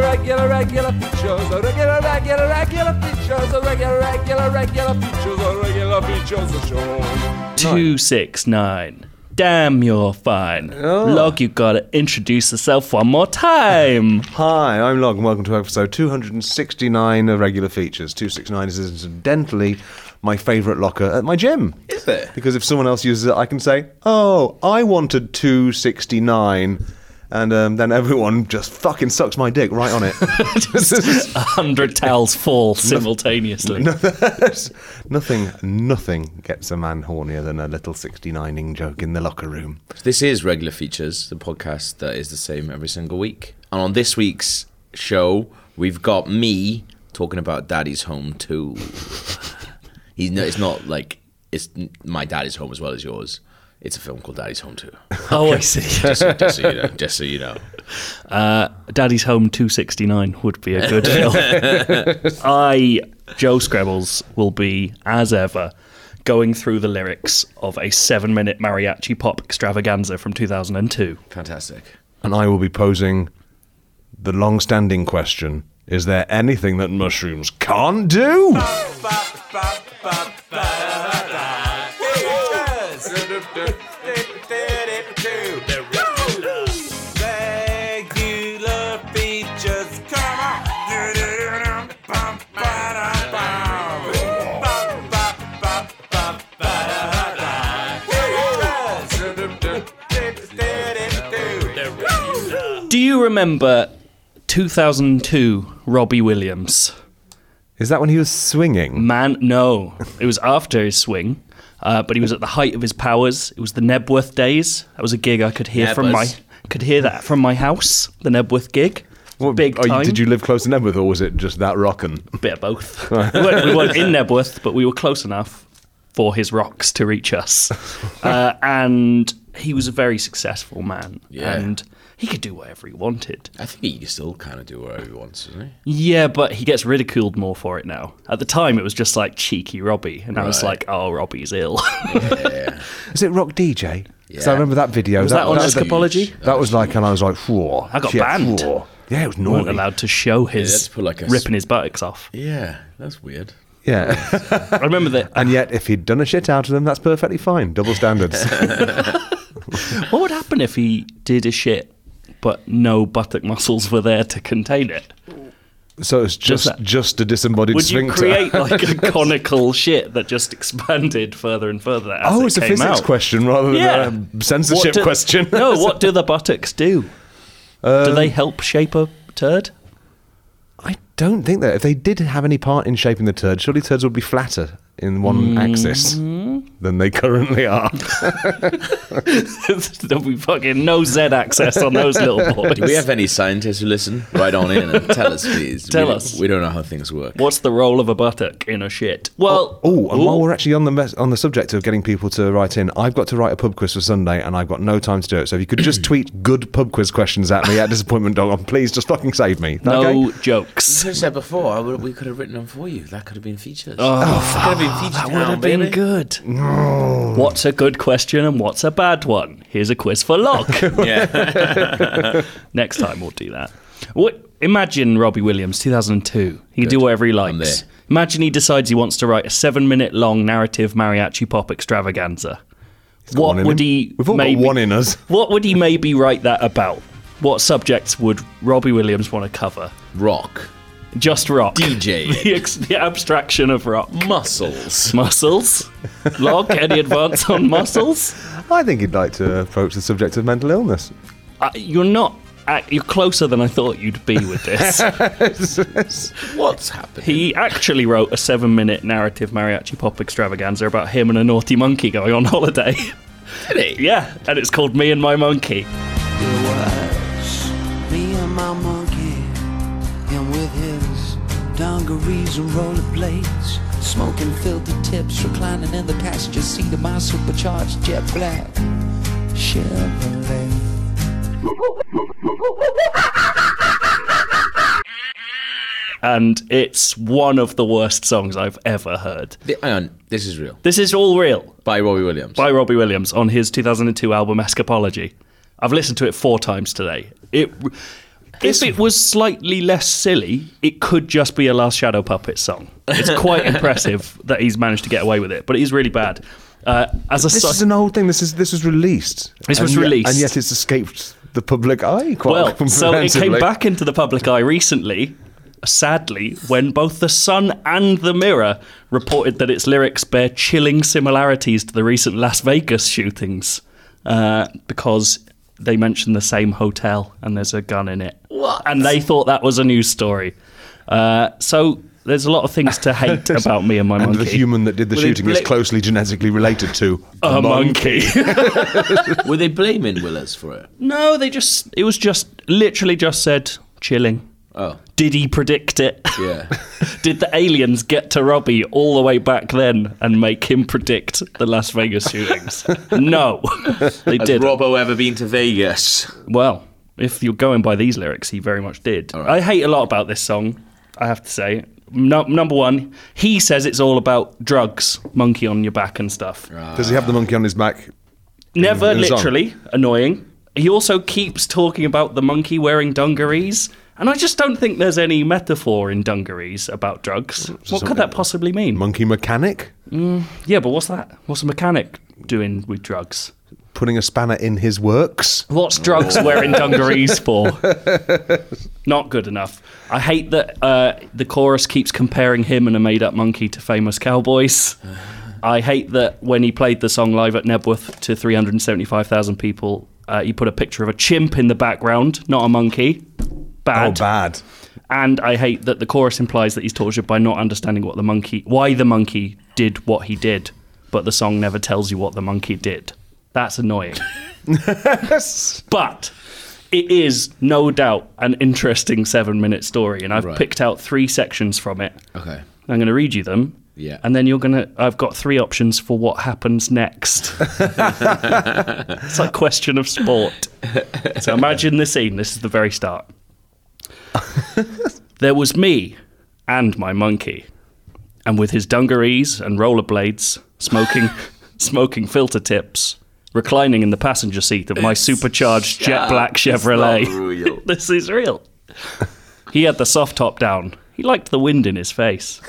regular, regular, regular features. A regular, regular, regular features. A regular, regular, regular features. A regular features. A show. Two six nine. Damn, you're fine. Oh. Log, you gotta introduce yourself one more time. Hi, I'm Log, and welcome to episode 269 of Regular Features. 269 is incidentally my favourite locker at my gym. Is it? Because if someone else uses it, I can say, oh, I wanted 269. And um, then everyone just fucking sucks my dick right on it. A hundred towels fall simultaneously. nothing, nothing gets a man hornier than a little 69ing joke in the locker room. This is Regular Features, the podcast that is the same every single week. And on this week's show, we've got me talking about Daddy's Home too. He's no, it's not like it's my daddy's home as well as yours. It's a film called Daddy's Home Two. Oh, I see. Just, so- just so you know. Just so you know. Uh, Daddy's Home 269 would be a good film. I, Joe Screbbles, will be, as ever, going through the lyrics of a seven minute mariachi pop extravaganza from 2002. Fantastic. And I will be posing the long standing question Is there anything that mushrooms can't do? You remember 2002 Robbie Williams? Is that when he was swinging? Man, no. It was after his swing, uh, but he was at the height of his powers. It was the Knebworth days. That was a gig I could hear from my Knebworth. could hear that from my house. The Knebworth gig, big oh, you- time. Did you live close to Knebworth, or was it just that rockin'? A bit of both. we, weren't, we weren't in Knebworth, but we were close enough for his rocks to reach us. Uh, and he was a very successful man, Yeah. and he could do whatever he wanted. I think he can still kind of do whatever he wants, doesn't he? Yeah, but he gets ridiculed more for it now. At the time, it was just like cheeky Robbie, and I was Right. like, "Oh, Robbie's ill." Yeah. Is it Rock DJ? Because I remember that video. Was that on was the- Escapology? That was like, and I was like, whoa. I got shit, banned. whoa. Yeah, it was weren't naughty. allowed to show his let's put like a ripping his buttocks off. yeah, that's weird. Yeah. I remember that. and yet, if he'd done a shit out of them, that's perfectly fine. Double standards. what would happen if he did a shit, but no buttock muscles were there to contain it? so it's just that- just a disembodied Would you sphincter. create like a conical shit that just expanded further and further? As oh, it it's a came physics out? question rather than Yeah. a censorship do- question. no, what do the buttocks do? do Um, they help shape a turd? I don't think that if they did have any part in shaping the turd, surely turds would be flatter in one axis Mm-hmm. Than they currently are. There'll be fucking no Z axis on those little boys. Do we have any scientists who listen? Write on in and tell us, please. Tell we, us. We don't know how things work. What's the role of a buttock in a shit? Well, Oh, oh and Ooh. while we're actually on the mes- on the subject of getting people to write in, I've got to write a pub quiz for Sunday, and I've got no time to do it. So if you could just tweet good pub quiz questions at me at disappointment dog, please just fucking save me. no Okay? jokes. As I said before, I would, we could have written them for you. That could have been features. Oh, oh could have been features. that would have been good. Mm. Oh. What's a good question and what's a bad one? Here's a quiz for Locke. Yeah. Next time we'll do that. What? Imagine Robbie Williams, 2002. He can do whatever he likes. there. Imagine he decides he wants to write a seven-minute long narrative mariachi pop extravaganza. got What one in would him. he? We've all got maybe, one in us. What would he maybe write that about? What subjects would Robbie Williams want to cover? Rock. Just rock. DJ. the, ex- the abstraction of rock. Muscles. Muscles. Log, any advance on muscles? I think he'd like to approach the subject of mental illness. Uh, you're not. Uh, you're closer than I thought you'd be with this. What's happening? he actually wrote a seven-minute narrative mariachi pop extravaganza about him and a naughty monkey going on holiday. Did he? yeah, and it's called Me and My Monkey. It was me and my monkey, dungarees and rollerblades, smoking filter tips, reclining in the passenger seat of my supercharged jet black Chevrolet. And it's one of the worst songs I've ever heard. Th- Hang on. This is real. This is all real. By Robbie Williams. by Robbie Williams on his 2002 album Escapology. I've listened to it four times today. It if it was slightly less silly, it could just be a Last Shadow Puppet song. It's quite impressive that he's managed to get away with it, but it is really bad. Uh, as a This si- is an old thing. This is this was released. This was And yet- released. and yet it's escaped the public eye quite well, so it came back into the public eye recently. Sadly, when both the Sun and the Mirror reported that its lyrics bear chilling similarities to the recent Las Vegas shootings, uh, because they mention the same hotel and there's a gun in it. What? And they thought that was a news story. Uh, so there's a lot of things to hate about me and my And monkey. the human that did the Well, they shooting is closely genetically related to a monkey. Were they blaming Willis for it? no, they just it was just literally just said chilling. Oh, Did he predict it? yeah. Did the aliens get to Robbie all the way back then and make him predict the Las Vegas shootings? no, they Has did. Robbo ever been to Vegas? well, if you're going by these lyrics, he very much did. I hate a lot about this song. I have to say. No, number one, he says it's all about drugs, monkey on your back and stuff. Does he have the monkey on his back? Never in the song. literally annoying. He also keeps talking about the monkey wearing dungarees. And I just don't think there's any metaphor in dungarees about drugs. What could that possibly mean? Monkey mechanic Yeah, but what's that? What's a mechanic doing with drugs? putting a spanner in his works. What's drugs wearing dungarees for? Not good enough. I hate that uh, the chorus keeps comparing him and a made up monkey to famous cowboys. I hate that when he played the song live at Knebworth to 375,000 people, uh, he put a picture of a chimp in the background, not a monkey. Bad. Oh, bad. And I hate that the chorus implies that he's tortured by not understanding what the monkey, why the monkey did what he did, but the song never tells you what the monkey did. That's annoying. but it is no doubt an interesting seven minute story, and I've Right. picked out three sections from it. Okay. I'm going to read you them. Yeah. And then you're going to, I've got three options for what happens next. it's like question of sport. So imagine the scene. This is the very start. there was me and my monkey. And with his dungarees and rollerblades, smoking, smoking filter tips, reclining in the passenger seat of my supercharged jet black Chevrolet. It's not real. this is real. He had the soft top down. He liked the wind in his face.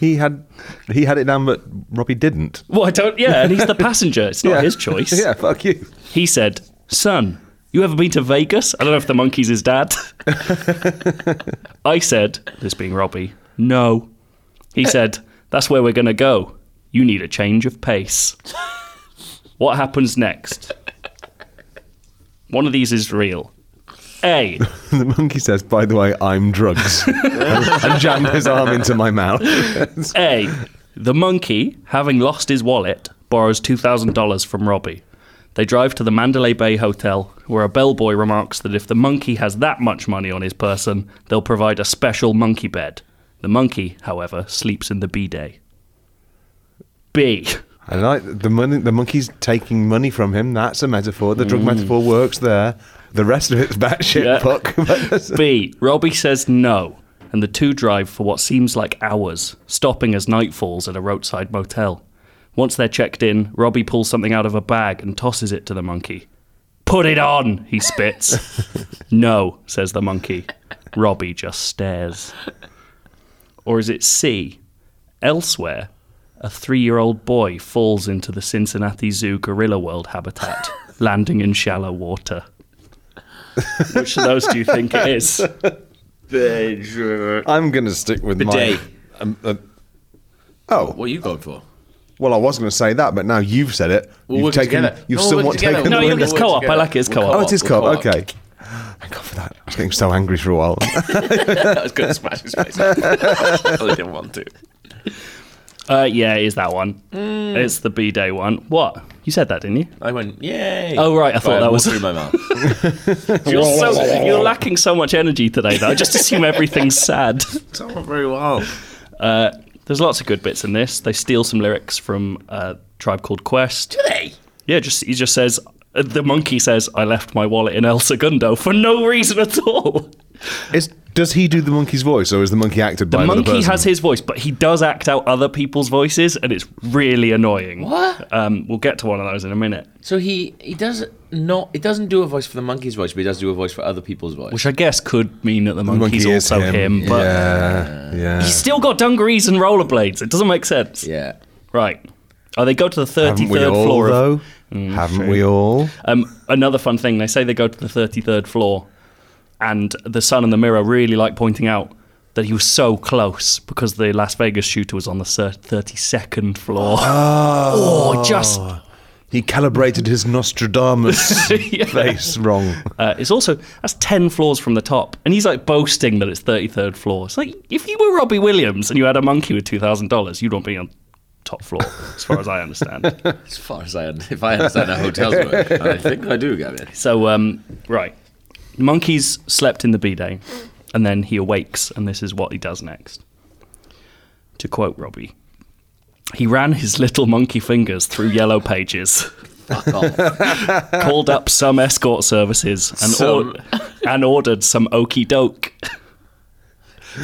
He had he had it down, but Robbie didn't. Well, I don't. Yeah, and he's the passenger. It's not Yeah. his choice. yeah, fuck you. He said, "Son, you ever been to Vegas?" I don't know if the monkey's his dad. I said, this being Robbie, no. He said, "That's where we're gonna go. You need a change of pace." What happens next? One of these is real. A. The monkey says, "By the way, I'm drugs," and, and jammed his arm into my mouth. A. The monkey, having lost his wallet, borrows $2,000 from Robbie. They drive to the Mandalay Bay Hotel, where a bellboy remarks that if the monkey has that much money on his person, they'll provide a special monkey bed. The monkey, however, sleeps in the bidet. B. I like the money. The monkey's taking money from him. That's a metaphor. The Mm. drug metaphor works there. The rest of it's batshit Yeah. fuck. B. Robbie says no, and the two drive for what seems like hours, stopping as night falls at a roadside motel. Once they're checked in, Robbie pulls something out of a bag and tosses it to the monkey. Put it on, he spits. no, says the monkey. Robbie just stares. Or is it C? Elsewhere, a three year old boy falls into the Cincinnati Zoo Gorilla World habitat, landing in shallow water. Which of those do you think it is? I'm going to stick with Bidet. my. Um, uh, oh What are you going for? Well, I was going to say that, but now you've said it. We'll you've taken. together. You've we'll somewhat together. taken No, the you win. it's co-op. I like it as We'll co-op. Oh, it is co-op. co-op. Okay. Thank God for that. I was getting so angry for a while. I was going to smash his face. I didn't want to. Uh, yeah, it is that one. It's the B day one. What? You said that, didn't you? I went, yay. Oh, right, I thought that was- through my mouth. You're so you're lacking so much energy today. Though I just assume everything's sad. It's not very well. Uh, there's lots of good bits in this. They steal some lyrics from a tribe called Quest. Hey. Yeah, just he just says uh, the monkey says I left my wallet in El Segundo for no reason at all. Is Does he do the monkey's voice, or is the monkey acted by The by another monkey person? has his voice, but he does act out other people's voices, and it's really annoying. What? Um, we'll get to one of those in a minute. So he he does not he doesn't do a voice for the monkey's voice, but he does do a voice for other people's voice. Which I guess could mean that the The monkey's monkey is also him, but yeah, yeah. he's still got dungarees and rollerblades. It doesn't make sense. yeah. Right. Oh, they go to the 33rd all, floor of though? Haven't we all? Um, another fun thing, they say they go to the 33rd floor, and the sun and the mirror really like pointing out that he was so close because the Las Vegas shooter was on the 32nd floor. Oh, just. He calibrated his Nostradamus face wrong. Uh, it's also, that's 10 floors from the top, and he's like boasting that it's 33rd floor. It's like, if you were Robbie Williams and you had a monkey with $2,000, you'd want to be on top floor, as far as I understand. As far as I if I understand how hotels work, I think I do, Gavin. So, um, right. Monkeys slept in the bidet, and then he awakes, and this is what he does next. To quote Robbie, he ran his little monkey fingers through yellow pages, Fuck off. called up some escort services, and, Some. or- and ordered some okey doke.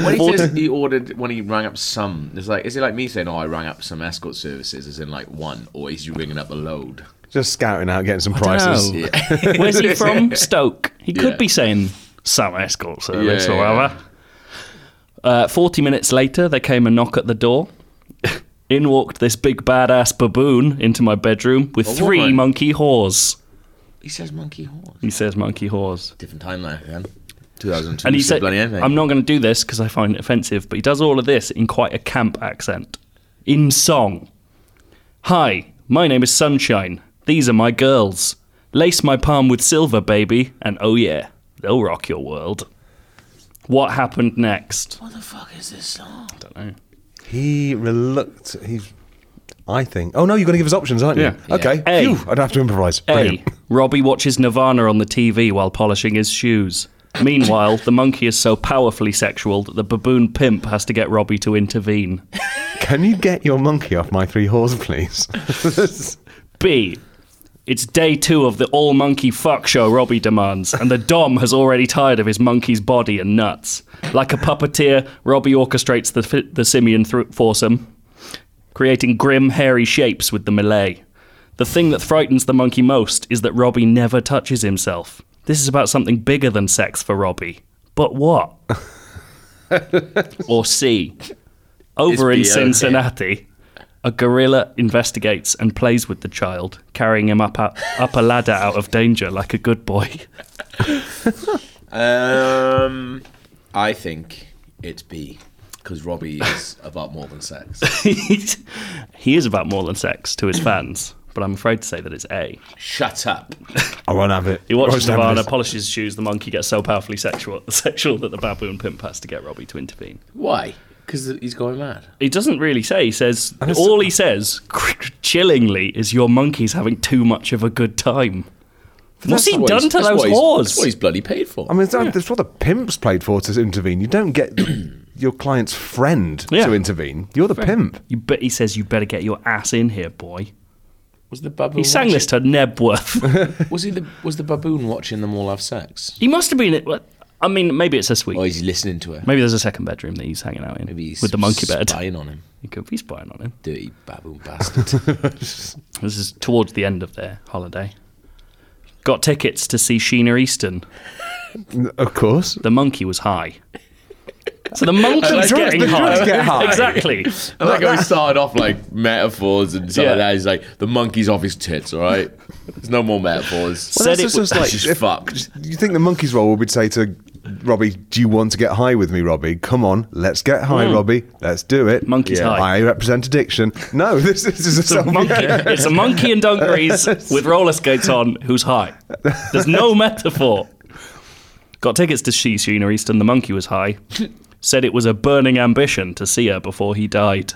When he Order- says he ordered when he rang up some, it's like is it like me saying, "Oh, I rang up some escort services," as in like one, or is you ringing up a load? Just scouting out, getting some I prices. don't know. Where's he from? Stoke. He could Yeah. be saying some escort service Yeah, or yeah. whatever. Uh, 40 minutes later, there came a knock at the door. In walked this big badass baboon into my bedroom with A three woman? monkey whores. He says monkey horse. He says monkey whores. Different timeline again. 2002. And he said said, bloody. I'm not going to do this because I find it offensive, but he does all of this in quite a camp accent. In song. Hi, my name is Sunshine. These are my girls. Lace my palm with silver, baby, and oh yeah, they'll rock your world. What happened next? What the fuck is this song? I don't know. He reluct. He's. I think. Oh no, you're going to give us options, aren't you? Yeah. Okay. A. Phew, I don't have to improvise. A. Brilliant. Robbie watches Nirvana on the TV while polishing his shoes. Meanwhile, the monkey is so powerfully sexual that the baboon pimp has to get Robbie to intervene. Can you get your monkey off my three horse, please? B. It's day two of the all monkey fuck show Robbie demands, and the Dom has already tired of his monkey's body and nuts. Like a puppeteer, Robbie orchestrates the, the simian thro- foursome, creating grim, hairy shapes with the melee. The thing that frightens the monkey most is that Robbie never touches himself. This is about something bigger than sex for Robbie. But what? or C. Over in Is Cincinnati, a gorilla investigates and plays with the child, carrying him up, a- up a ladder out of danger like a good boy. Um, I think it's B because Robbie is about more than sex. he is about more than sex to his fans, but I'm afraid to say that it's A. Shut up. I won't have it. He watches Won't have Nirvana, polishes his shoes, the monkey gets so powerfully sexual, sexual that the baboon pimp has to get Robbie to intervene. Why? Because he's going mad. He doesn't really say. He says all he says, chillingly, is your monkey's having too much of a good time. What's he That's what done he's- to those what he's- whores? That's what he's bloody paid for. I mean, that's, that's uh, what the pimp's played for to intervene. You don't get your client's friend Yeah. to intervene. You're the pimp. You bet. He says you better get your ass in here, boy. was the baboon? He sang this to Knebworth. Was he the was the baboon watching them all have sex? he must have been. I mean, maybe it's a suite. Or is he listening to it? Maybe there's a second bedroom that he's hanging out in Maybe he's with the monkey bed. spying on him. He could be spying on him. Dirty baboon bastard. This is towards the end of their holiday. Got tickets to see Sheena Easton. Of course. The monkey was high. So the monkey's like getting the high. get high. Exactly. I like how he started off like metaphors and stuff Yeah. like that. He's like, the monkey's off his tits, all right? There's no more metaphors. Said that's it just was- like She's if- fucked. You think the monkey's role would say to Robbie, "Do you want to get high with me, Robbie? Come on, let's get high, hmm. Robbie. Let's do it." Monkey's Yeah. high. I represent addiction. No, this, this is a It's a monkey. It's a monkey in dungarees with roller skates on who's high. There's no metaphor. Got tickets to see Sheena Easton. The monkey was high. Said it was a burning ambition to see her before he died.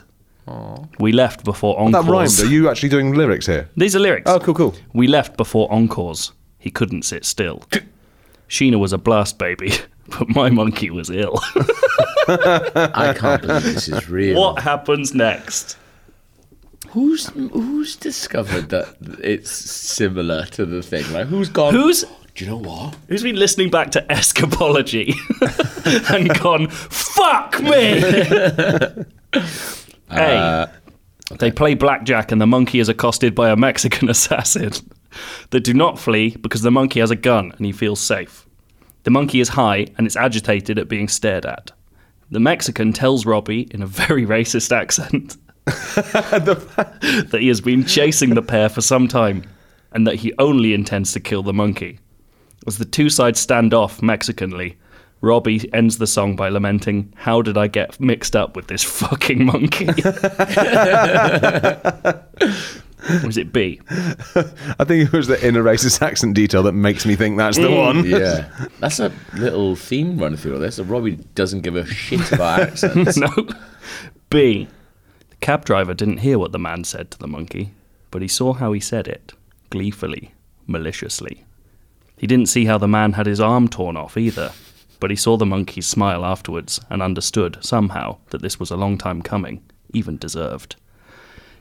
We left before That rhymed. Are you actually doing lyrics here? These are lyrics. Oh, cool, cool. We left before encores. He couldn't sit still. Sheena was a blast baby, but my monkey was ill. I can't believe this is real. what happens next? Who's who's discovered that it's similar to the thing? Like who's gone? Who's Do you know what? Who's been listening back to Escapology and gone, fuck me? Uh, hey, they play blackjack and the monkey is accosted by a Mexican assassin. They do not flee because the monkey has a gun and he feels safe. The monkey is high and it's agitated at being stared at. The Mexican tells Robbie in a very racist accent that he has been chasing the pair for some time and that he only intends to kill the monkey. As the two sides stand off Mexicanly, Robbie ends the song by lamenting, How did I get mixed up with this fucking monkey? or is it B? I think it was the inner racist accent detail that makes me think that's the mm. one. Yeah, that's a little theme running through all this. Robbie doesn't give a shit about accents. no. B. The cab driver didn't hear what the man said to the monkey, but he saw how he said it, gleefully, maliciously. He didn't see how the man had his arm torn off either, but he saw the monkey's smile afterwards and understood, somehow, that this was a long time coming, even deserved.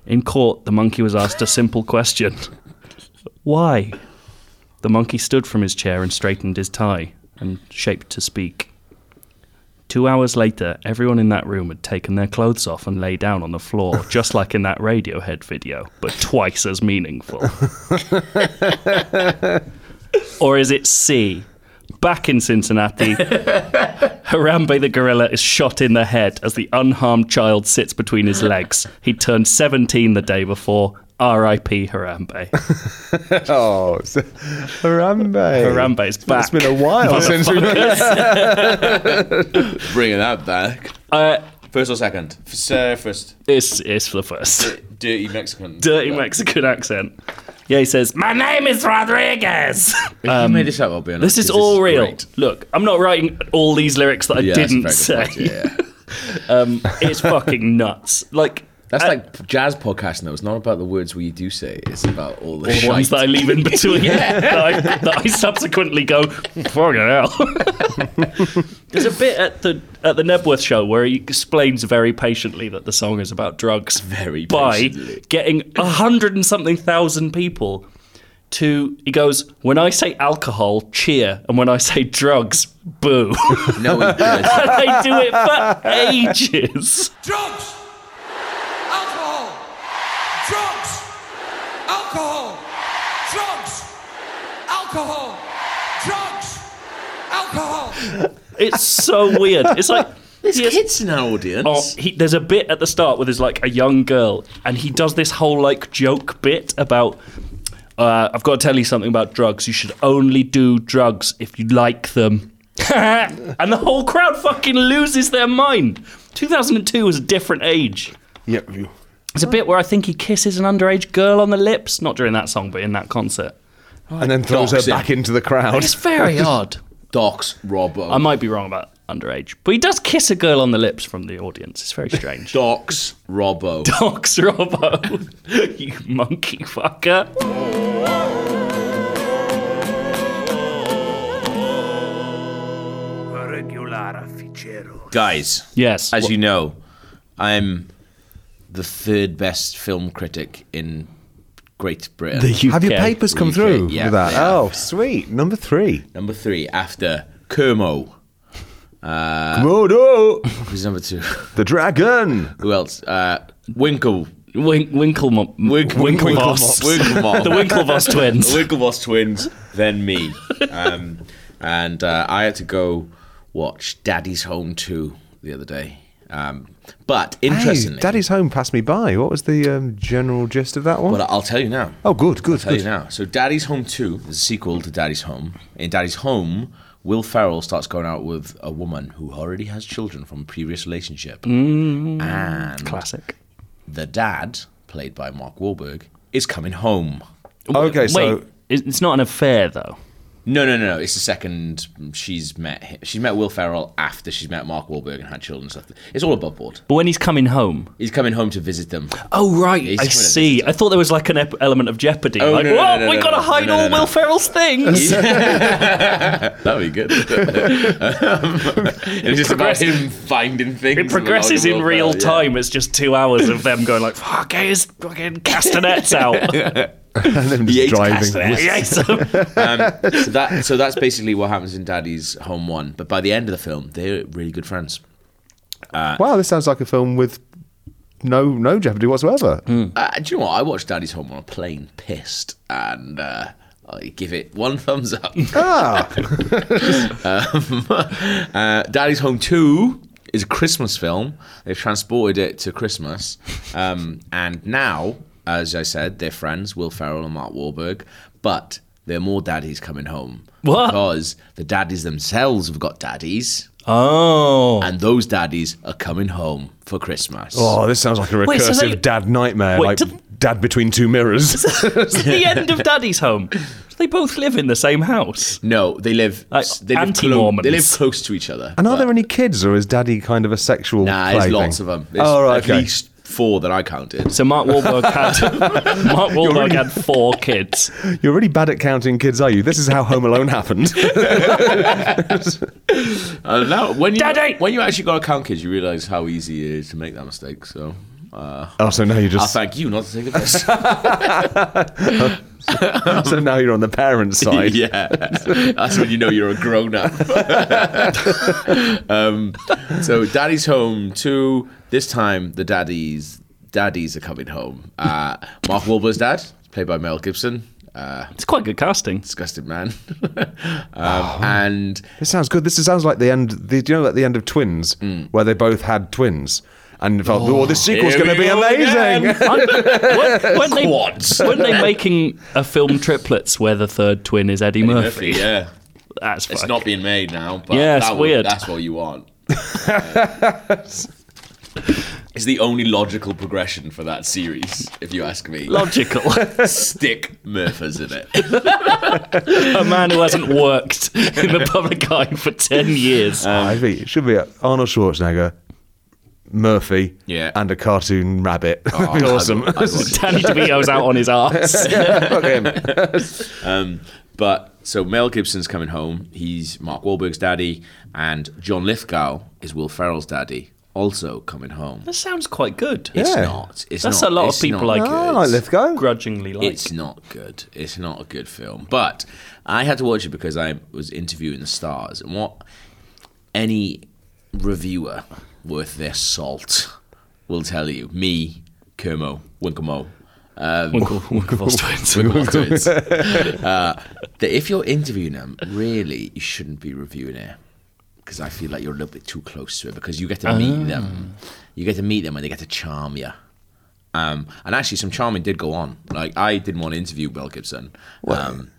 In court, the monkey was asked a simple question Why? The monkey stood from his chair and straightened his tie and shaped to speak. Two hours later, everyone in that room had taken their clothes off and lay down on the floor, just like in that Radiohead video, but twice as meaningful. or is it C? Back in Cincinnati, Harambe the gorilla is shot in the head as the unharmed child sits between his legs. He turned 17 the day before. R.I.P. Harambe. Oh, so, Harambe. Harambe's back. It's been a while since we Bringing that back. Uh, First or second? F- first. it's, it's for the first. Dirty Mexican. Dirty Mexican accent. Yeah, he says, My name is Rodriguez. you made this up, I'll be honest. This is all real. great. Look, I'm not writing all these lyrics that I Yeah, didn't say. point, yeah. Um, it's fucking nuts. Like, That's uh, like jazz podcasting, though. It's not about the words we do say. It's about all the all ones shite. that I leave in between that, I, that I subsequently go, fucking hell. There's a bit at the at the Knebworth show where he explains very patiently that the song is about drugs. Very by patiently. getting a hundred and something thousand people to he goes, When I say alcohol, cheer, and when I say drugs, boo. No, he does. they do it for ages. Drugs! Alcohol! Drugs! Alcohol! It's so weird. It's like There's he has- kids in our audience. Oh, he, there's a bit at the start where there's like a young girl, and he does this whole like joke bit about. Uh, I've got to tell you something about drugs. You should only do drugs if you like them. and the whole crowd fucking loses their mind. 2002 was a different age. Yep. There's a bit where I think he kisses an underage girl on the lips, not during that song, but in that concert. And then throws her Doxing. back into the crowd. It's very odd. Docs Robbo. I might be wrong about underage, but he does kiss a girl on the lips from the audience. It's very strange. Docs Robbo. Docs Robbo, you monkey fucker. Guys, Yes. as you know, I'm the third best film critic in Great Britain. the UK. Have your papers come UK, through yeah, with that? they. Oh, sweet. Number three. Number three, after Kermo. Uh, Komodo, who's number two? the dragon. Who else? Uh, Winkle. Wink, Winklemop, Wink- Winklevoss. Winklevoss. the Winklevoss twins. The Winklevoss twins, then me. Um, and uh, I had to go watch Daddy's Home 2 the other day. Um, but Hey, interestingly, Daddy's home passed me by. What was the um, general gist of that one? but I'll tell you now. oh, good, good, I'll tell you now. So Daddy's Home 2 is a sequel to Daddy's Home. In Daddy's Home, Will Ferrell starts going out with a woman who already has children from a previous relationship. Mm. And Classic. the dad, played by Mark Wahlberg, is coming home. Okay, so Wait, it- it's not an affair though. No, no, no, no. It's the second she's met him. She's met Will Ferrell after she's met Mark Wahlberg and had children and stuff. It's all above board. But when he's coming home. He's coming home to visit them. Oh right, I see. I thought there was like an ep- element of jeopardy. Oh, like, no, no, whoa, no, we gotta hide all. Will Ferrell's things. That'd be good. um, it's just about him finding things. It progresses in real Ferrell, yeah. time. It's just two hours of them going like, "Fuck, his fucking castanets out." and then just driving. Yeah, so- um, so that so that's basically what happens in Daddy's Home One. But by the end of the film, they're really good friends. Wow, this sounds like a film with no no jeopardy whatsoever. Uh, do you know what? I watched Daddy's Home on a plane, pissed, and uh, I give it one thumbs up. Ah, um, uh, Daddy's Home Two is a Christmas film. They've transported it to Christmas, um, and now, as I said, they're friends, Will Ferrell and Mark Wahlberg, but there are more daddies coming home What? because the daddies themselves have got daddies. oh. and those daddies are coming home for Christmas. oh, this sounds like a Wait, so recursive they- dad nightmare, Wait, like do- dad between two mirrors. It's the end of Daddy's home. They both live in the same house. No, they live. Like they live anti-Mormons. they live close to each other. and are there any kids, or is daddy kind of a sexual? Nah, there's lots of them. There's Oh, right, at okay. least four that I counted. So Mark Wahlberg had Mark Wahlberg had four kids. You're really bad at counting kids, are you? This is how Home Alone happened. Uh, now, when you Daddy! when you actually got to count kids, you realise how easy it is to make that mistake. So, uh, oh, so now you I'll just thank you not to take the piss. so now you're on the parents' side. yeah, that's when you know you're a grown up. um, so, Daddy's home too. This time, the daddies daddies are coming home. Uh, Mark Wahlberg's dad, played by Mel Gibson. Uh, It's quite good casting. disgusted man. um, and This sounds good. This sounds like the end. The, do you know at the end of Twins, where they both had twins, and felt, oh, this oh, sequel's here going to we be go amazing. again. when, when they, Quads. when they making a film triplets where the third twin is Eddie, Murphy, Murphy, yeah. that's It's not being made now, but Yeah, it's that would- weird. that's what you want. it's the only logical progression for that series, if you ask me. logical. Stick Murphys in it. a man who hasn't worked in the public eye for ten years. I think it should be Arnold Schwarzenegger, Murphy, Yeah. and a cartoon rabbit. Oh, That'd be I'd- awesome. I'd watch. Danny DeVito's out on his ass. Fuck him. Um, but so Mel Gibson's coming home. He's Mark Wahlberg's daddy, and John Lithgow is Will Ferrell's daddy, also coming home. that sounds quite good. It's Yeah. not. It's That's not, a lot of people not like good. I like Lithgow. Grudgingly like. It's not good. It's not a good film. But I had to watch it because I was interviewing the stars. And what any reviewer worth their salt will tell you, me, Kermo, Winkamo, um, Winkle, Winklevoss twins. Winklevoss twins, uh, that if you're interviewing them, really, you shouldn't be reviewing it. Because I feel like you're a little bit too close to it because you get to meet them. You get to meet them and they get to charm you. Um, and actually, some charming did go on. Like I didn't want to interview Mel Gibson um,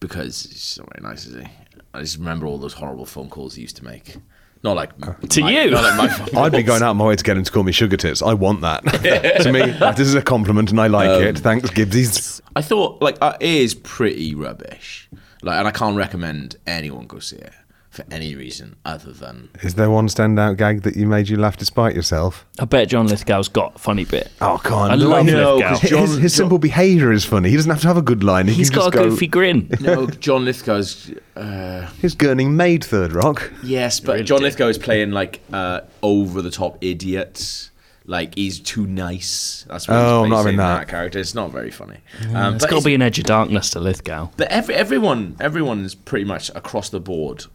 because he's not very nice, is he? I just remember all those horrible phone calls he used to make. Not like To my- you? Not like my I'd be going out of my way to get him to call me sugar tits. I want that. to me, this is a compliment and I like Um, it. Thanks, Gibbsies. I thought like uh, it is pretty rubbish. Like, and I can't recommend anyone go see it for any reason other than Is there one standout gag that you made you laugh despite yourself? I bet John Lithgow's got a funny bit. Oh, come on. I no, love no, Lithgow. 'cause His, John- his simple behaviour is funny. He doesn't have to have a good line. He He's can got a just go, goofy grin. no John Lithgow's. Uh, He's gurning made Third Rock. yes, but Really John did. Lithgow is playing like uh, over the top idiots Like he's too nice. That's what Oh, he's I'm not having in that. character. It's not very funny. Um, It's but got to be an edge of darkness to Lithgow. But every, everyone, everyone is pretty much across the board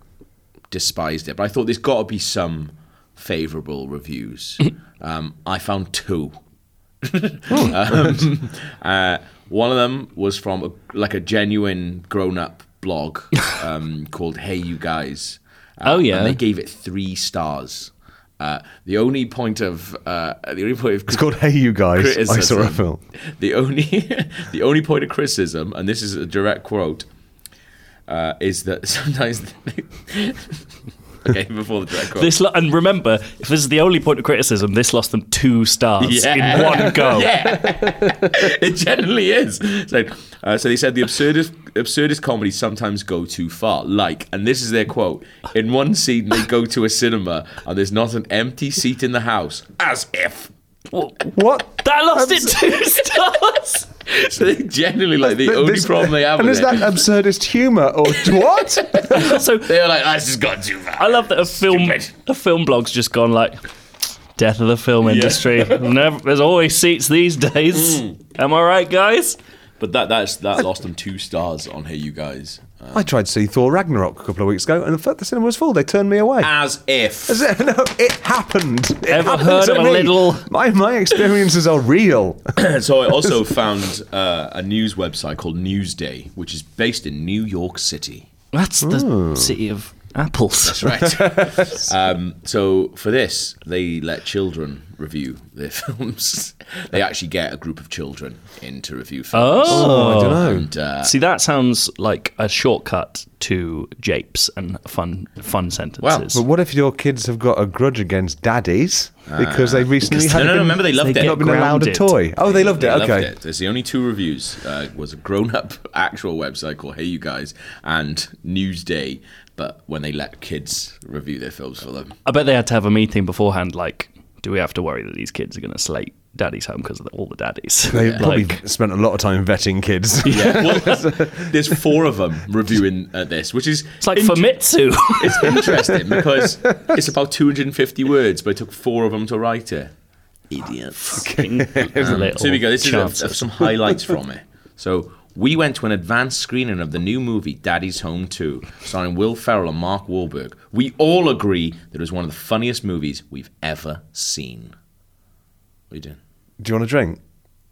despised it. But I thought there's got to be some favourable reviews. um, I found two. um, uh, one of them was from a, like a genuine grown-up blog um, called Hey You Guys. Uh, Oh, yeah. and they gave it three stars. Uh, the only point of uh, the only point of It's called Hey You Guys. I saw a film. The only the only point of criticism, and this is a direct quote, uh, is that sometimes. okay, before the quote. This lo- and remember, if this is the only point of criticism, this lost them two stars Yeah. in one go. Yeah, it generally is. So, uh, so they said the absurdist absurdist comedies sometimes go too far. Like, and this is their quote: in one scene they go to a cinema and there's not an empty seat in the house, as if. What? That lost it two stars. So they generally like the Th- only this- problem they have And with is it. that absurdist humour or what? so They're like, "Ah, this has gone too far. I love that a film Stupid. a film blog's just gone like death of the film industry. Never, there's always seats these days. Hmm. Am I right, guys? But that that's that lost them two stars on here, You Guys. Uh, I tried to see Thor Ragnarok a couple of weeks ago, and the, the cinema was full. They turned me away. as if. no, it happened. It Ever happened heard to of a me. little- My my experiences are real. so I also found uh, a news website called Newsday, which is based in New York City. That's the city of apples. Right. um, so for this, they let children review their films. they actually get a group of children in to review films. Oh, I don't know. And, uh, See, that sounds like a shortcut to japes and fun fun sentences. Well, But what if your kids have got a grudge against daddies because they recently because had no, no, no, been, remember they loved they it. not been allowed a grounded. toy? Oh, they loved They it. loved okay. it. There's the only two reviews. Uh, was a grown-up actual website called Hey You Guys and Newsday, but when they let kids review their films for them. I bet they had to have a meeting beforehand. Like, do we have to worry that these kids are going to slate Daddy's Home because of all the daddies? They probably Like, spent a lot of time vetting kids. Yeah, well, there's four of them reviewing uh, this, which is it's like Famitsu. It's interesting because it's about 250 words, but it took four of them to write it. Idiots. Fucking little So here we go. This is a, chances. some highlights from it. So we went to an advanced screening of the new movie Daddy's Home 2, starring Will Ferrell and Mark Wahlberg. We all agree that it was one of the funniest movies we've ever seen. What are you doing? Do you want a drink?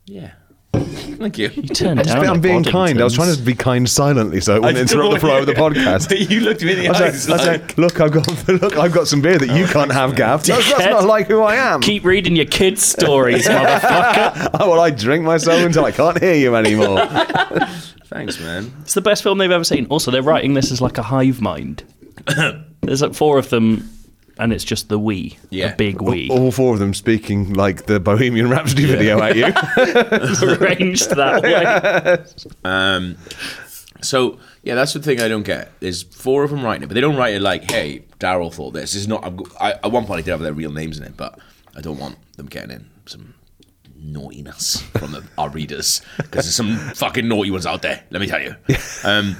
Yeah. Thank you. You turned down. I'm being kind. I was trying to be kind silently so it wouldn't interrupt the flow of the podcast. you looked me in the I eyes. like, I was like- like, look, I've got look, I've got some beer that you oh, can't have, Gav. That's, that's Dickhead. not like who I am. Keep reading your kids' stories, motherfucker. Oh, well, I drink myself until I can't hear you anymore. Thanks, man. It's the best film they've ever seen. Also, they're writing this as like a hive mind. There's like four of them, and it's just the we, Yeah. a big we, All four of them speaking like the Bohemian Rhapsody video at you. arranged that way. Um, so yeah, that's the thing I don't get. There's four of them writing it, but they don't write it like, "Hey, Daryl thought this." This is not. I, at one point, I did have their real names in it, but I don't want them getting in some naughtiness from the, our readers because there's some fucking naughty ones out there. Let me tell you. Um,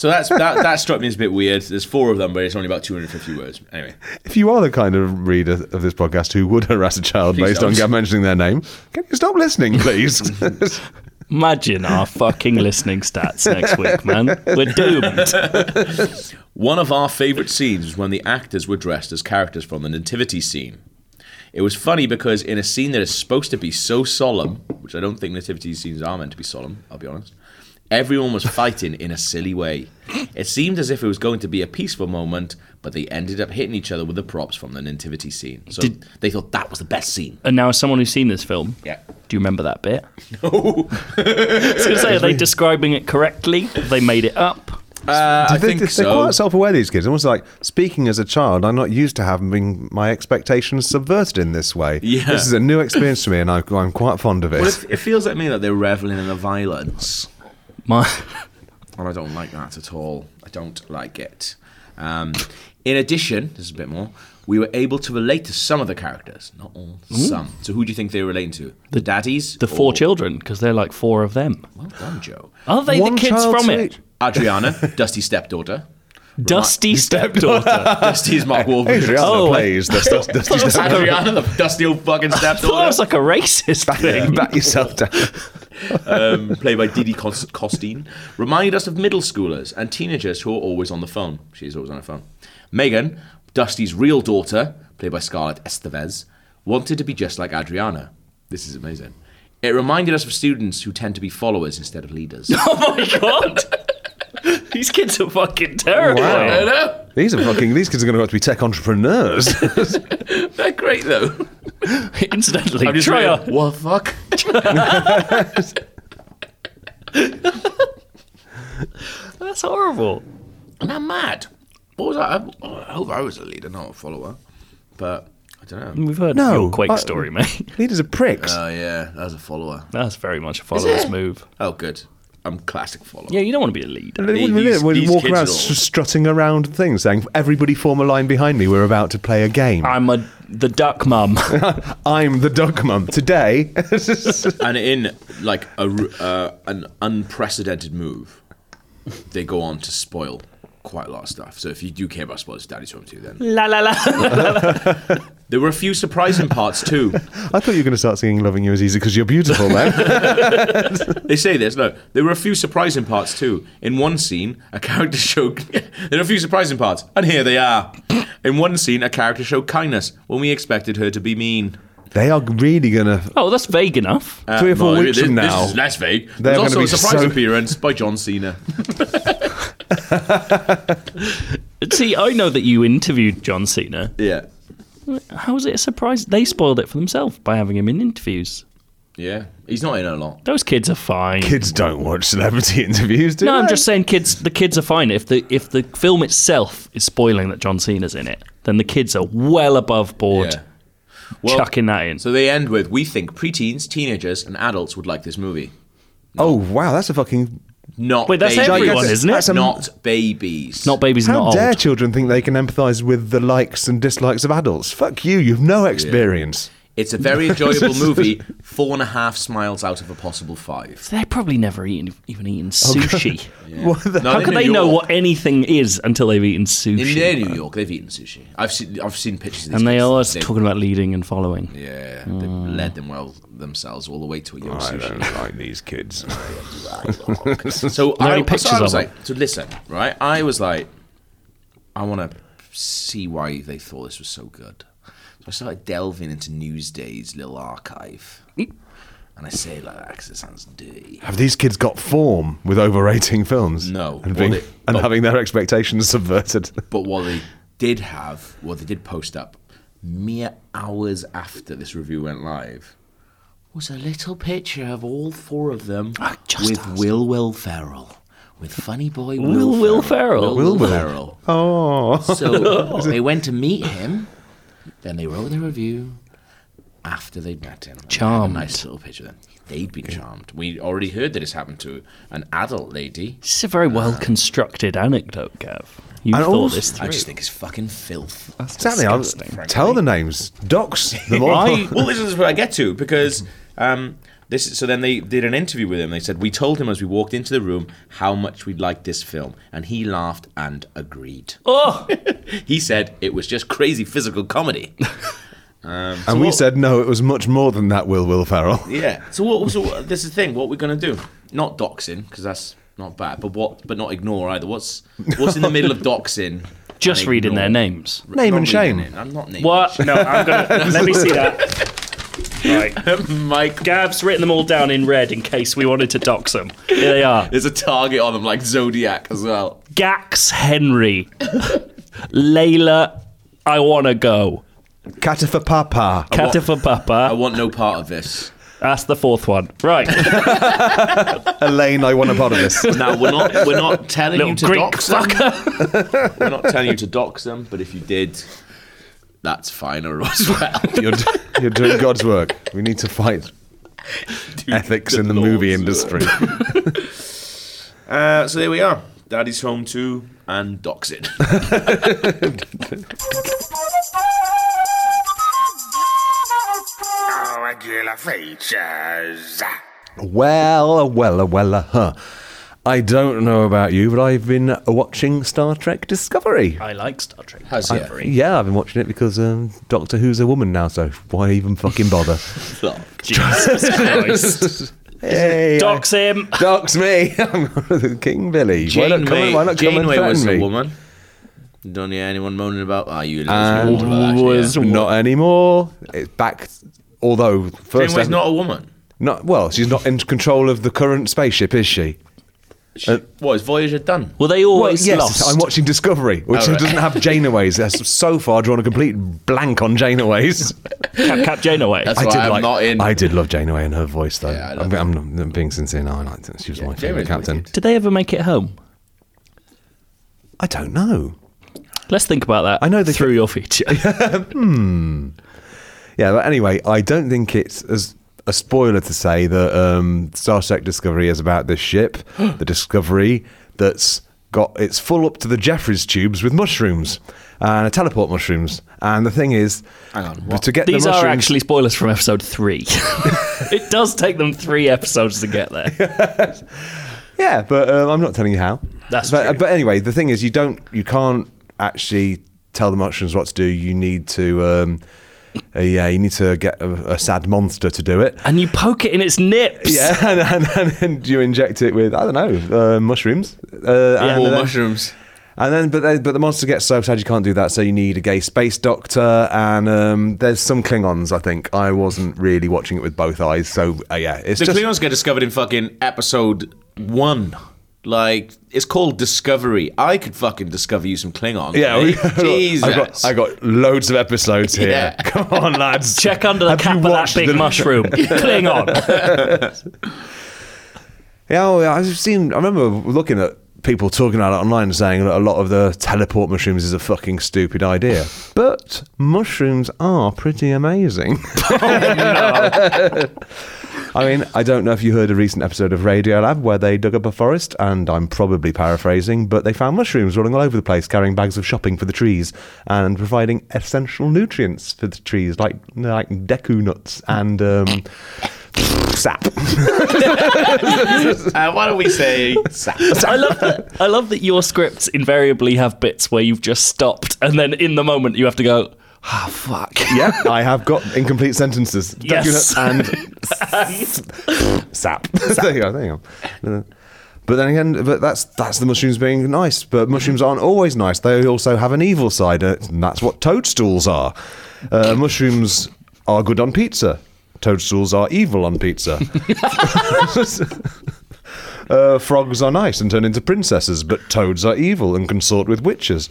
so that's that. That struck me as a bit weird. There's four of them, but it's only about 250 words. Anyway, if you are the kind of reader of this podcast who would harass a child Please based on don't. Gav mentioning their name, can you stop listening, please? Imagine our fucking listening stats next week, man. We're doomed. One of our favourite scenes was when the actors were dressed as characters from the nativity scene. It was funny because in a scene that is supposed to be so solemn, which I don't think nativity scenes are meant to be solemn, I'll be honest, everyone was fighting in a silly way. It seemed as if it was going to be a peaceful moment, but they ended up hitting each other with the props from the nativity scene. So Did- they thought that was the best scene. And now, as someone who's seen this film, Yeah. do you remember that bit? No. I was going to say, are they describing it correctly? Have they made it up? Uh, I they, think they're so. quite self-aware. These kids, almost like speaking as a child. I'm not used to having my expectations subverted in this way. Yeah. this is a new experience to me, and I, I'm quite fond of it. Well, it, it feels like me that they're reveling in the violence. My, And I don't like that at all. I don't like it. Um, in addition, this is a bit more. We were able to relate to some of the characters, not all, some. So who do you think they were relating to? The daddies, the four or- children, because they're like four of them. Well done, Joe. Are they One the kids child from to it? Adriana, Dusty's stepdaughter. Dusty stepdaughter. Dusty's is Mark Wahlberg. Adriana Oh, plays the. Dusty That was Step- Adriana, the dusty old fucking I thought that was like a racist thing. Back yourself down. um, played by Didi Cos- Costine, reminded us of middle schoolers and teenagers who are always on the phone. She's always on her phone. Megan, Dusty's real daughter, played by Scarlett Estevez, wanted to be just like Adriana. This is amazing. It reminded us of students who tend to be followers instead of leaders. Oh my god. These kids are fucking terrible. I know. These are fucking. These kids are going to have to be tech entrepreneurs. They're great though. Incidentally, I'm just try really- a, what fuck? That's horrible. And I'm mad. What was I? I, I hope I was a leader, not a follower. But I don't know. We've heard No, your Quake I- story, mate. Leaders are pricks. Oh yeah, that was a follower. That's very much a follower's move. Oh good. I'm classic follower. Yeah, you don't want to be a leader. They these- wouldn't these walk kids around all- strutting around things, saying, "Everybody form a line behind me. We're about to play a game." I'm a the duck mum. I'm the duck mum today. and in like a r- uh, an unprecedented move, they go on to spoil quite a lot of stuff. So if you do care about spoilers, Daddy's Home too. Then la la la. There were a few surprising parts too. I thought you were going to start singing "Loving You Is Easy" because you're beautiful, man. They say this. No, there were a few surprising parts too. In one scene, a character showed. there are a few surprising parts, and here they are. In one scene, a character showed kindness when we expected her to be mean. they are really going to. Oh, that's vague enough. Uh, Three or four no, weeks this, from now, this is less vague. they're There's also a surprise so- appearance by John Cena. See, I know that you interviewed John Cena. Yeah, How was it a surprise? They spoiled it for themselves by having him in interviews. yeah. He's not in a lot. Those kids are fine. Kids don't watch celebrity interviews, do no, I'm just saying, kids. The kids are fine. If the if the film itself is spoiling that John Cena's in it, then the kids are well above board Yeah. Well, chucking that in. So they end with, "We think preteens, teenagers, and adults would like this movie." Oh wow, that's a fucking. Not Wait, that's babies. everyone, isn't it? That's a- Not babies. not babies, How not dare old. children think they can empathise with the likes and dislikes of adults? Fuck you, you've no experience. It's a very enjoyable movie. Four and a half smiles out of a possible five. They're probably never eaten, even eaten oh, sushi. What the- How in could New they know York- what anything is until they've eaten In sushi? their New York, they've eaten sushi. I've seen. I've seen pictures. Of these and they kids. are always They- talking about leading and following. Yeah, they mm. led them well themselves all the way to a Yo I sushi. don't like these kids. So there I, any so pictures I was of like, so listen, right? I was like, I want to see why they thought this was so good. So I started delving into Newsday's little archive, and I say like that because it sounds dirty. Have these kids got form with overrating films? No. and, being, they- and well- having their expectations subverted. But what they did have, what they did post up, mere hours after this review went live, was a little picture of all four of them ah, with asked. Will Will Ferrell. With funny boy Will Will, Will Ferrell? Will Will, Will Will. Ferrell. Oh, So they went to meet him. Then they wrote their review after they'd met him. and they had Charmed. A nice little picture then. They'd been charmed. We already heard that it's happened to an adult lady. This is a very well constructed anecdote, Gav. You And thought also- this I just think it's fucking filth. exactly. I'll disgusting. tell the names. Dox them all. I- well, this is what I get to because um, this. So then they did an interview with him. They said we told him as we walked into the room how much we'd liked this film, and he laughed and agreed. oh, He said it was just crazy physical comedy. Um, so and we what- said no. It was much more than that. Will Will Ferrell. Yeah. So what? So what, this is the thing. What we're gonna do? Not doxing because that's not bad. But what? But not ignore either. What's What's in the middle of doxing? just reading ignore? their names. Name Not and shame. reading it. I'm not naming. What? No, I'm gonna. let me see that. Right. Mike. Gav's written them all down in red in case we wanted to dox them. Here they are. There's a target on them like Zodiac as well. Gax Henry. Layla, I wanna go. Kata for Papa. Kata for I Papa. want no part of this. That's the fourth one. Right. Elaine, I want a part of this. Now we're not we're not telling Little you to Greek dox them. We're not telling you to dox them, but if you did, that's fine as well. You're, d- you're doing God's work. We need to fight ethics in the movie Lord's industry. Uh, so there we are. Daddy's home too, and dox it. Regular features. Well, well, well, uh, huh. I don't know about you, but I've been watching Star Trek Discovery. I like Star Trek. Has Discovery. Yeah, I've been watching it because um, Doctor Who's a woman now, so why even fucking bother? Jesus Christ. hey, Dox him. I- dox me. I'm King Billy. why not come, Janeway, and- why not come and Janeway threaten was me? a woman. Don't hear anyone moaning about. Ah, you And little about that, was yeah. not anymore. It's back. Although first, Janeway's not a woman. not well, she's not in control of the current spaceship, is she? She, what is Voyager done? Well, they Well, always yes, lost. I'm watching Discovery, which Oh, right. doesn't have Janeways. There's so far drawn a complete blank on Janeways. Cap, Cap Janeway. That's I why did I'm like. not in. I did love Janeway and her voice, though. Yeah, I love I'm, I'm, I'm being sincere now. I liked it. She was my favourite captain. wicked. Did they ever make it home? I don't know. Let's think about that. I know they- through your feature. hmm. Yeah, but anyway, I don't think it's as a spoiler to say that um, Star Trek Discovery is about this ship, the Discovery, that's got it's full up to the Jefferies tubes with mushrooms and a teleport mushrooms. And the thing is, Hang on, what? to get These the are actually spoilers from episode three. it does take them three episodes to get there. Yeah, but um, I'm not telling you how. That's but, true. but anyway, the thing is, you don't, you can't actually tell the mushrooms what to do. You need to um, Uh, yeah, you need to get a, a sad monster to do it. And you poke it in its nips. Yeah, and, and, and you inject it with I don't know uh, mushrooms. Uh, and More then- mushrooms. And then, but they, but the monster gets so sad you can't do that. So you need a gay space doctor, and um, there's some Klingons. I think I wasn't really watching it with both eyes. So uh, yeah, it's The just Klingons get discovered in fucking episode one. Like it's called Discovery. I could fucking discover you some Klingon. yeah. we- Jesus. I got I got loads of episodes here. Yeah. Come on, lads. Check under the Have cap of that big the- mushroom. Klingon. Yeah, oh, yeah, I've seen. I remember looking at people talking about it online and saying that a lot of the teleport mushrooms is a fucking stupid idea. But mushrooms are pretty amazing. Oh, I mean, I don't know if you heard a recent episode of Radiolab where they dug up a forest, and I'm probably paraphrasing, but they found mushrooms rolling all over the place, carrying bags of shopping for the trees and providing essential nutrients for the trees, like like deku nuts and um, sap. Uh, why don't we say sap? I love that. I love that your scripts invariably have bits where you've just stopped, and then in the moment you have to go, "Ah, fuck." yeah, I have got incomplete sentences. Yes. And sap. there you go. There you go. But then again, but that's that's the mushrooms being nice. But mushrooms aren't always nice. They also have an evil side, and that's what toadstools are. Uh, mushrooms are good on pizza. Toadstools are evil on pizza. Uh, frogs are nice and turn into princesses, but toads are evil and consort with witches.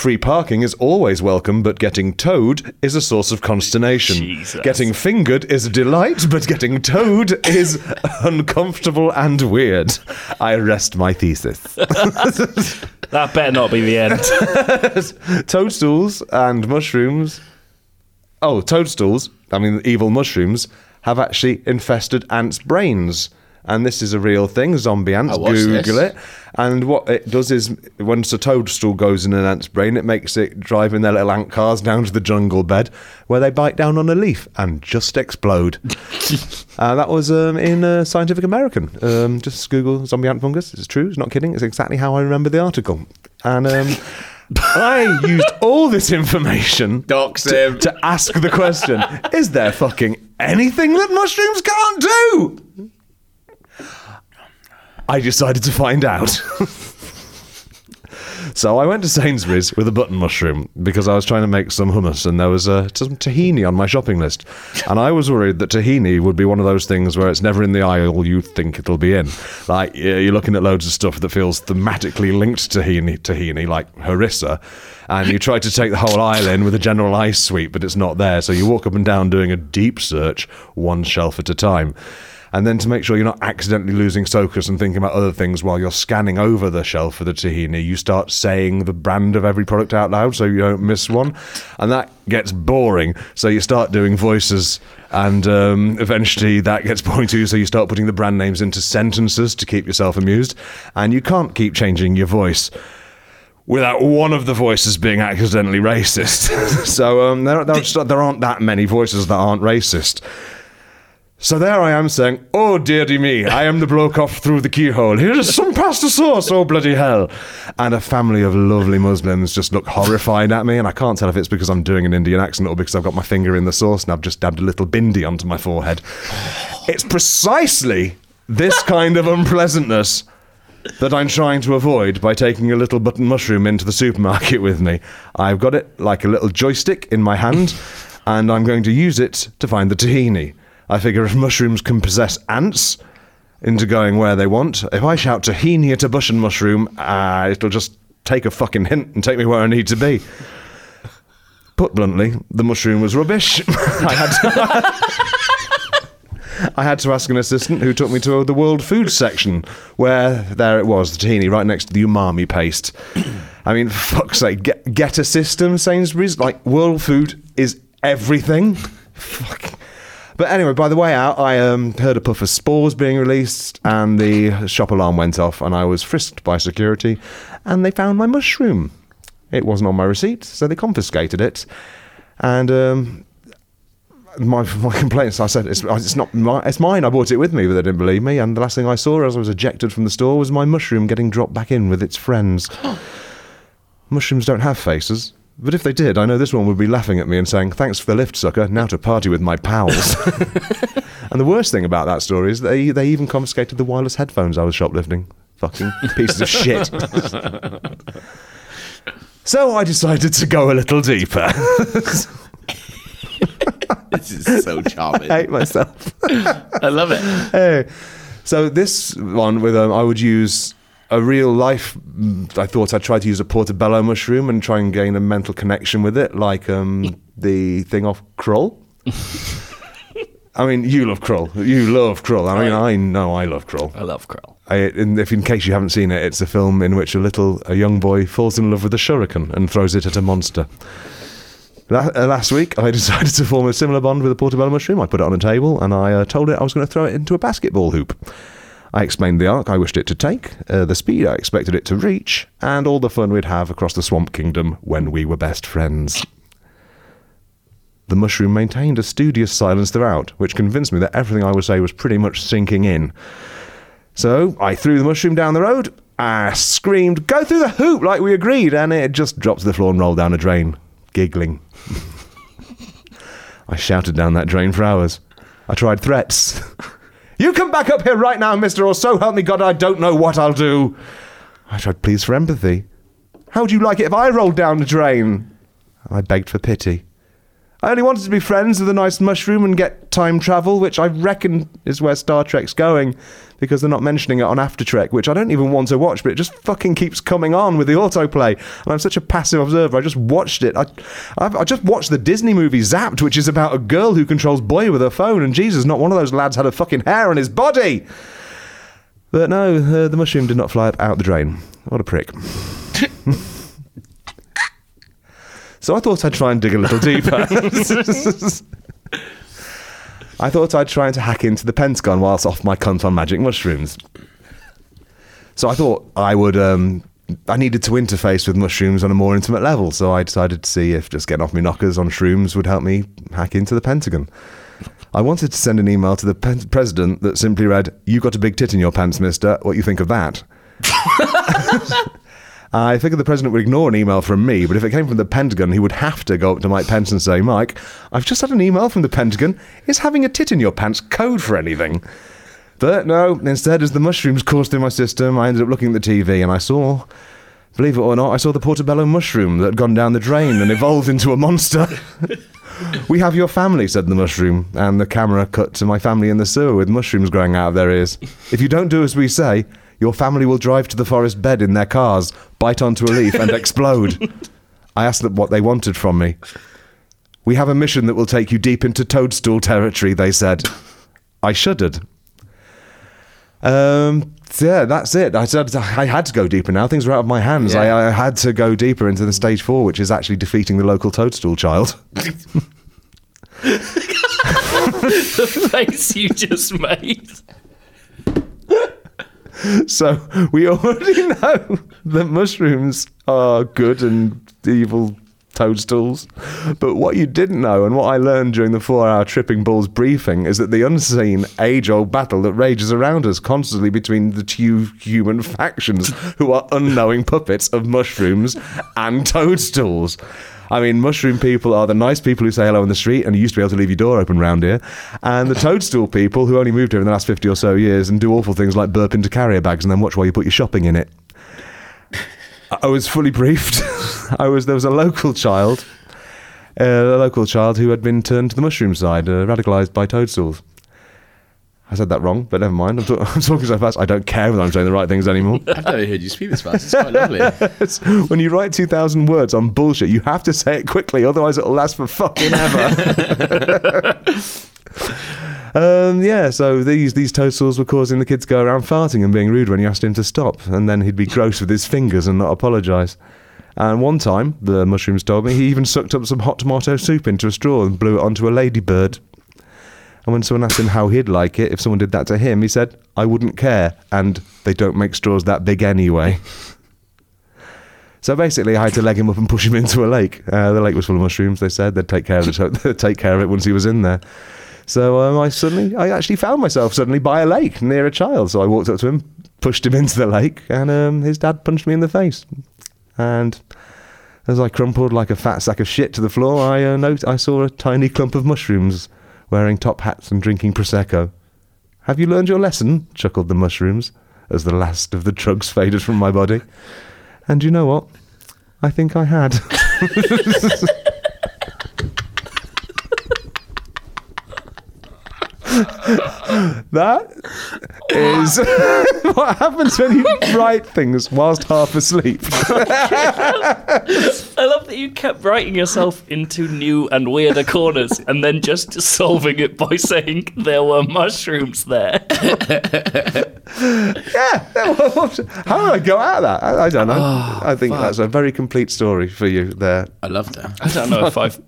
Free parking is always welcome, but getting towed is a source of consternation. Jesus. Getting fingered is a delight, but getting towed is uncomfortable and weird. I rest my thesis. That better not be the end. Toadstools and mushrooms. Oh, toadstools, I mean, evil mushrooms, have actually infested ants' brains. And this is a real thing. Zombie ants, Google this? it. And what it does is, once a toadstool goes in an ant's brain, it makes it drive in their little ant cars down to the jungle bed, where they bite down on a leaf and just explode. uh, that was um, in uh, Scientific American. Um, just Google zombie ant fungus. It's true. It's not kidding. It's exactly how I remember the article. And um, I used all this information to, to ask the question: Is there fucking anything that mushrooms can't do? I decided to find out. so I went to Sainsbury's with a button mushroom because I was trying to make some hummus and there was some tahini on my shopping list. And I was worried that tahini would be one of those things where it's never in the aisle you think it'll be in. Like you're looking at loads of stuff that feels thematically linked to tahini, tahini like harissa. And you try to take the whole aisle in with a general ice sweep, but it's not there. So you walk up and down doing a deep search, one shelf at a time. And then to make sure you're not accidentally losing focus and thinking about other things while you're scanning over the shelf for the tahini, you start saying the brand of every product out loud so you don't miss one. And that gets boring. So you start doing voices, and um, eventually that gets boring too. So you start putting the brand names into sentences to keep yourself amused. And you can't keep changing your voice without one of the voices being accidentally racist. so um, there, there, there aren't that many voices that aren't racist. So there I am saying, "Oh dearie me, I am the bloke off through the keyhole. Here's some pasta sauce. Oh bloody hell!" And a family of lovely Muslims just look horrified at me, and I can't tell if it's because I'm doing an Indian accent or because I've got my finger in the sauce and I've just dabbed a little bindi onto my forehead. It's precisely this kind of unpleasantness that I'm trying to avoid by taking a little button mushroom into the supermarket with me. I've got it like a little joystick in my hand, and I'm going to use it to find the tahini. I figure if mushrooms can possess ants into going where they want, if I shout tahini at a bush and mushroom, uh, it'll just take a fucking hint and take me where I need to be. Put bluntly, the mushroom was rubbish. I had to. I had to ask an assistant who took me to the World Food section, where there it was, the tahini, right next to the umami paste. I mean, fuck's sake, get, get a system, Sainsbury's. Like, World Food is everything. But anyway, by the way out, I um, heard a puff of spores being released, and the shop alarm went off, and I was frisked by security, and they found my mushroom. It wasn't on my receipt, so they confiscated it. And um, my my complaints. I said it's, it's not my, it's mine. I brought it with me, but they didn't believe me. And the last thing I saw as I was ejected from the store was my mushroom getting dropped back in with its friends. Mushrooms don't have faces. But if they did, I know this one would be laughing at me and saying, Thanks for the lift, sucker. Now to party with my pals. and the worst thing about that story is they, they even confiscated the wireless headphones I was shoplifting. Fucking pieces of shit. so I decided to go a little deeper. This is so charming. I hate myself. I love it. Hey. So this one with um, I would use a real life. mm, I thought I'd try to use a portobello mushroom and try and gain a mental connection with it, like um, the thing off Krull. I mean, you love Krull. You love Krull. I mean, I know I love Krull. I love Krill. I, in, if in case you haven't seen it, it's a film in which a little a young boy falls in love with a shuriken and throws it at a monster. La- uh, last week, I decided to form a similar bond with a portobello mushroom. I put it on a table and I uh, told it I was going to throw it into a basketball hoop. I explained the arc I wished it to take, uh, the speed I expected it to reach, and all the fun we'd have across the Swamp Kingdom when we were best friends. The mushroom maintained a studious silence throughout, which convinced me that everything I would say was pretty much sinking in. So I threw the mushroom down the road. I screamed, Go through the hoop like we agreed, and it just dropped to the floor and rolled down a drain, giggling. I shouted down that drain for hours. I tried threats. you come back up here right now, mister, or so help me God, I don't know what I'll do. I tried pleas for empathy. How would you like it if I rolled down the drain? I begged for pity. I only wanted to be friends with a nice mushroom and get time travel, which I reckon is where Star Trek's going, because they're not mentioning it on After Trek, which I don't even want to watch, but it just fucking keeps coming on with the autoplay. And I'm such a passive observer. I just watched it. I, I've, I just watched the Disney movie Zapped, which is about a girl who controls boy with her phone, and Jesus, not one of those lads had a fucking hair on his body. But no, uh, the mushroom did not fly up out the drain. What a prick. So I thought I'd try and dig a little deeper. I thought I'd try to hack into the Pentagon whilst off my cunt on magic mushrooms. So I thought I would. Um, I needed to interface with mushrooms on a more intimate level. So I decided to see if just getting off my knockers on shrooms would help me hack into the Pentagon. I wanted to send an email to the pe- president that simply read, "You got a big tit in your pants, Mister. What you think of that?" I figured the president would ignore an email from me, but if it came from the Pentagon, he would have to go up to Mike Pence and say, Mike, I've just had an email from the Pentagon. Is having a tit in your pants code for anything? But no, instead, as the mushrooms coursed through my system, I ended up looking at the TV and I saw, believe it or not, I saw the portobello mushroom that had gone down the drain and evolved into a monster. we have your family, said the mushroom, and the camera cut to my family in the sewer with mushrooms growing out of their ears. If you don't do as we say, your family will drive to the forest bed in their cars, bite onto a leaf, and explode. I asked them what they wanted from me. We have a mission that will take you deep into toadstool territory, they said. I shuddered. Um, yeah, that's it. I said I had to go deeper now. Things were out of my hands. Yeah. I, I had to go deeper into the stage four, which is actually defeating the local toadstool child. the face you just made. So we already know that mushrooms are good and evil toadstools. But what you didn't know, and what I learned during the four hour Tripping Balls briefing, is that the unseen, age old battle that rages around us constantly between the two human factions who are unknowing puppets of mushrooms and toadstools. I mean, mushroom people are the nice people who say hello in the street and you used to be able to leave your door open round here. And the toadstool people who only moved here in the last 50 or so years and do awful things like burp into carrier bags and then watch while you put your shopping in it. I was fully briefed. I was there was a local child, uh, a local child who had been turned to the mushroom side, uh, radicalized by toadstools. I said that wrong, but never mind. I'm, talk- I'm talking so fast. I don't care whether I'm saying the right things anymore. I've never heard you speak this fast. It's quite lovely. It's- when you write 2,000 words on bullshit, you have to say it quickly, otherwise it'll last for fucking ever. um, yeah, so these these toadstools were causing the kids to go around farting and being rude when you asked him to stop, and then he'd be gross with his fingers and not apologise. And one time, the mushrooms told me, he even sucked up some hot tomato soup into a straw and blew it onto a ladybird. And when someone asked him how he'd like it if someone did that to him, he said, I wouldn't care, and they don't make straws that big anyway. So basically, I had to leg him up and push him into a lake. Uh, the lake was full of mushrooms. They said they'd take care of it. They'd take care of it once he was in there. So um, I suddenly, I actually found myself suddenly by a lake near a child. So I walked up to him, pushed him into the lake, and um, his dad punched me in the face. And As I crumpled like a fat sack of shit to the floor, I uh, note I saw a tiny clump of mushrooms wearing top hats and drinking prosecco. Have you learned your lesson? chuckled the mushrooms as the last of the drugs faded from my body. And you know what? I think I had. that is what happens when you write things whilst half asleep. I love that you kept writing yourself into new and weirder corners and then just solving it by saying there were mushrooms there. yeah. How did I go out of that? I, I don't know. Oh, I think that's a very complete story for you there. I love that. I don't know if I've.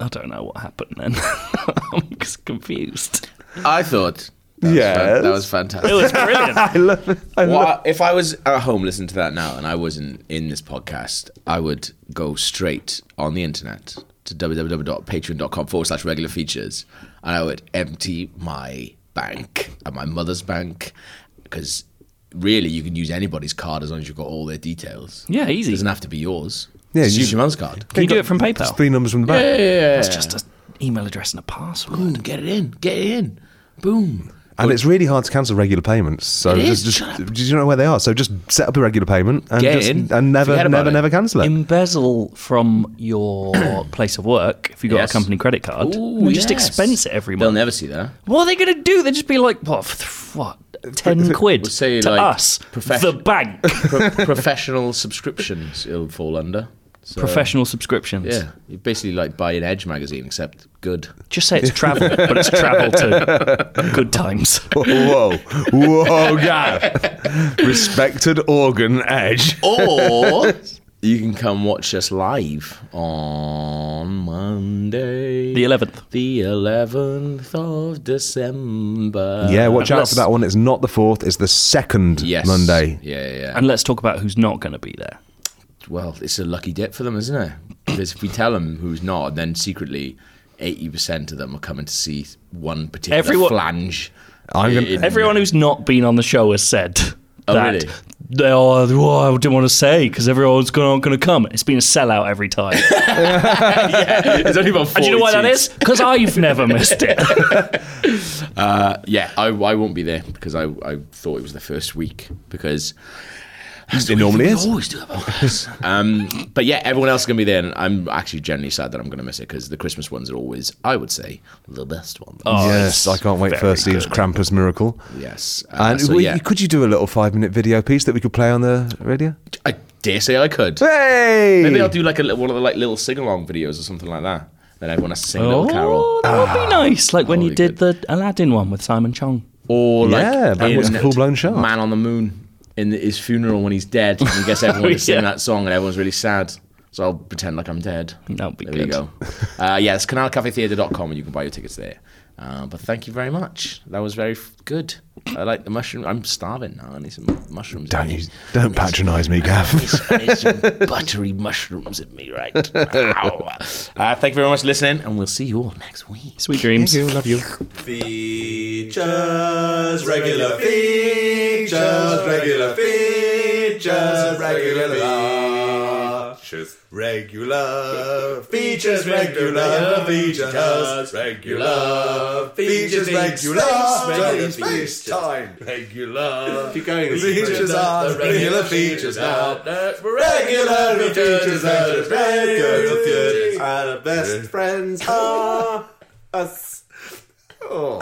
I don't know what happened then. I'm just confused. I thought. That was fan- that was fantastic. It was brilliant. I love it. I love Well, if I was at home listening to that now and I wasn't in this podcast, I would go straight on the internet to www.patreon.com forward slash regular features and I would empty my bank and my mother's bank because really you can use anybody's card as long as you've got all their details. Yeah, It easy. doesn't have to be yours. Yeah, Just you- use your mum's card. Can you do it from PayPal? Three numbers from the back. It's just an email address and a password. Boom, get it in. Get it in. Boom. And it's really hard to cancel regular payments. So It just, is, just, shut up. do you know where they are? So just set up a regular payment and Get just, in, and never, forget about never, it. never cancel it. Embezzle from your place of work if you've got Yes. a company credit card. Ooh, and just yes. expense it every month. They'll month. never see that. What are they going to do? They'd just be like, what, f- what, 10 quid We'll say, to like, us, profession- the bank. Pro- professional subscriptions it'll fall under. So, Professional subscriptions. Yeah, you basically like buy an Edge magazine, except good. Just say it's travel, but it's travel to good times. Whoa, whoa, Gav. Respected organ edge. Or you can come watch us live on Monday, The 11th. the 11th of December. Yeah, watch out for that one. It's not the fourth. It's the second Yes. Monday. Yeah, yeah, yeah. And let's talk about who's not going to be there. Well, it's a lucky dip for them, isn't it? Because if we tell them who's not, then secretly. 80% of them are coming to see one particular Everyone- flange. I'm gonna- in- Everyone who's not been on the show has said Oh, that really? they are, oh, I didn't want to say because everyone's going to come. It's been a sellout every time. There's only about and do you know why that seats. Because I've never missed it. Uh, yeah, I, I won't be there because I, I thought it was the first week because It normally we is. always do about this. um, but yeah, everyone else is gonna be there, and I'm actually generally sad that I'm gonna miss it because the Christmas ones are always, I would say, the best ones. Oh, yes, I can't wait for very Steve's good. Krampus miracle. Yes, uh, And so we- yeah, could you do a little five minute video piece that we could play on the radio? I dare say I could. Hey! Maybe I'll do like a little, one of the like little sing along videos or something like that. Then everyone has to sing a little Oh, carol, that would be nice. Like when Oh, you you did the Aladdin one with Simon Chong. or like Yeah, that was in a full-blown shot. Man on the Moon in his funeral when he's dead, and he gets everyone to sing Yeah. that song, and everyone's really sad. So I'll pretend like I'm dead. That would be there good. you go. Uh, yeah, it's canalcafetheatre.com and you can buy your tickets there. Uh, but thank you very much. That was very f- good. I like the mushroom. I'm starving now. I need some mushrooms. Don't you, don't patronise me, I Gav. need, I need some buttery mushrooms in me, right? Ow. Uh, thank you very much for listening, and we'll see you all next week. Sweet dreams. love you. Features, regular features, regular features, regular features, regular features, regular features, regular features, regular space time, regular. Keep going. Features are regular features now. Regular features are regular features, the best friends are us. Oh.